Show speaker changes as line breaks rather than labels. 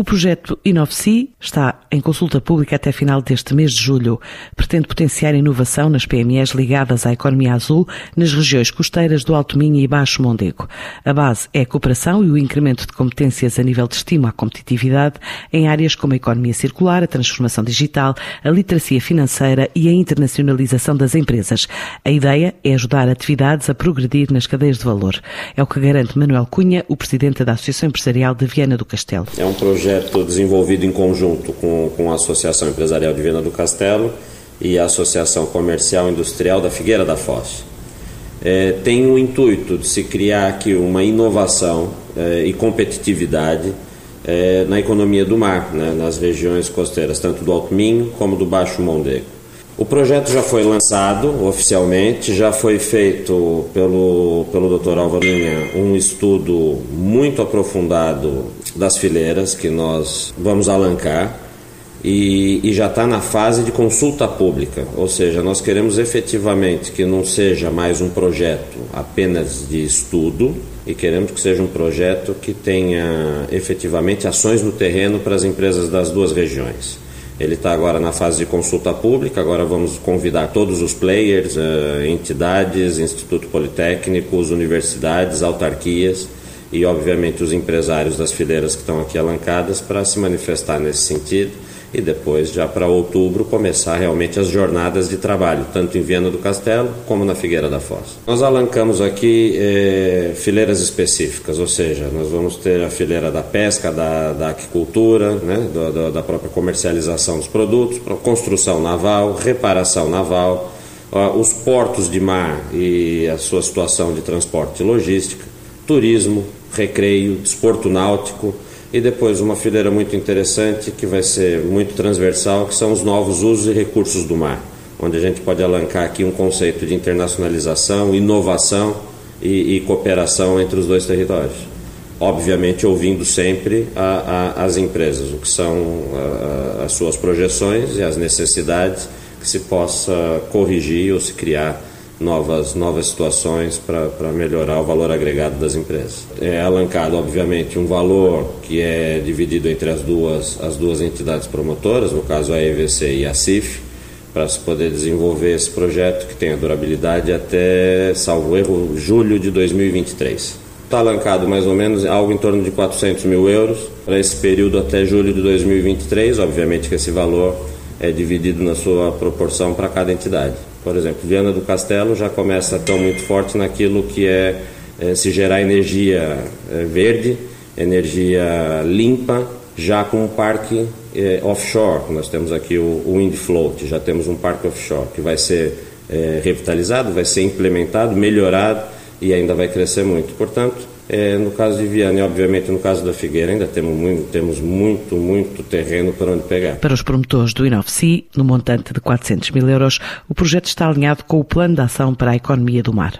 O projeto Inovci está em consulta pública até final deste mês de julho. Pretende potenciar inovação nas PMEs ligadas à economia azul nas regiões costeiras do Alto Minho e Baixo Mondego. A base é a cooperação e o incremento de competências a nível de estímulo à competitividade em áreas como a economia circular, a transformação digital, a literacia financeira e a internacionalização das empresas. A ideia é ajudar atividades a progredir nas cadeias de valor. É o que garante Manuel Cunha, o presidente da Associação Empresarial de Viana do Castelo.
É um projeto desenvolvido em conjunto com, com a Associação Empresarial de Viana do Castelo e a Associação Comercial Industrial da Figueira da Foz. É, tem o intuito de se criar aqui uma inovação é, e competitividade é, na economia do mar, né, nas regiões costeiras, tanto do Alto Minho como do Baixo Mondego. O projeto já foi lançado oficialmente, já foi feito pelo, pelo Dr. Álvaro Linha um estudo muito aprofundado das fileiras que nós vamos alancar e, e já está na fase de consulta pública, ou seja, nós queremos efetivamente que não seja mais um projeto apenas de estudo e queremos que seja um projeto que tenha efetivamente ações no terreno para as empresas das duas regiões. Ele está agora na fase de consulta pública, agora vamos convidar todos os players, uh, entidades, Instituto Politécnicos, universidades, autarquias e, obviamente, os empresários das fileiras que estão aqui alancadas para se manifestar nesse sentido e depois, já para outubro, começar realmente as jornadas de trabalho, tanto em Viana do Castelo como na Figueira da Foz. Nós alancamos aqui eh, fileiras específicas, ou seja, nós vamos ter a fileira da pesca, da, da aquicultura, né, da, da própria comercialização dos produtos, construção naval, reparação naval, os portos de mar e a sua situação de transporte e logística, turismo, recreio, desporto náutico, e depois uma fileira muito interessante que vai ser muito transversal, que são os novos usos e recursos do mar, onde a gente pode alancar aqui um conceito de internacionalização, inovação e, e cooperação entre os dois territórios. Obviamente ouvindo sempre a, a, as empresas, o que são a, as suas projeções e as necessidades que se possa corrigir ou se criar novas, novas situações para melhorar o valor agregado das empresas. É alancado, obviamente, um valor que é dividido entre as duas, as duas entidades promotoras, no caso a EVC e a CIF, para se poder desenvolver esse projeto que tenha durabilidade até, salvo erro, julho de 2023. Está alancado mais ou menos algo em torno de 400 mil euros para esse período até julho de 2023. Obviamente que esse valor é dividido na sua proporção para cada entidade. Por exemplo, Viana do Castelo já começa estar muito forte naquilo que é, é se gerar energia é, verde, energia limpa, já com um parque é, offshore. Nós temos aqui o, o Wind Float, já temos um parque offshore que vai ser é, revitalizado, vai ser implementado, melhorado e ainda vai crescer muito. Portanto, é, no caso de Viana e, obviamente, no caso da Figueira, ainda temos muito, temos muito, muito terreno para onde pegar.
Para os promotores do Inovci, no montante de 400 mil euros, o projeto está alinhado com o Plano de Ação para a Economia do Mar.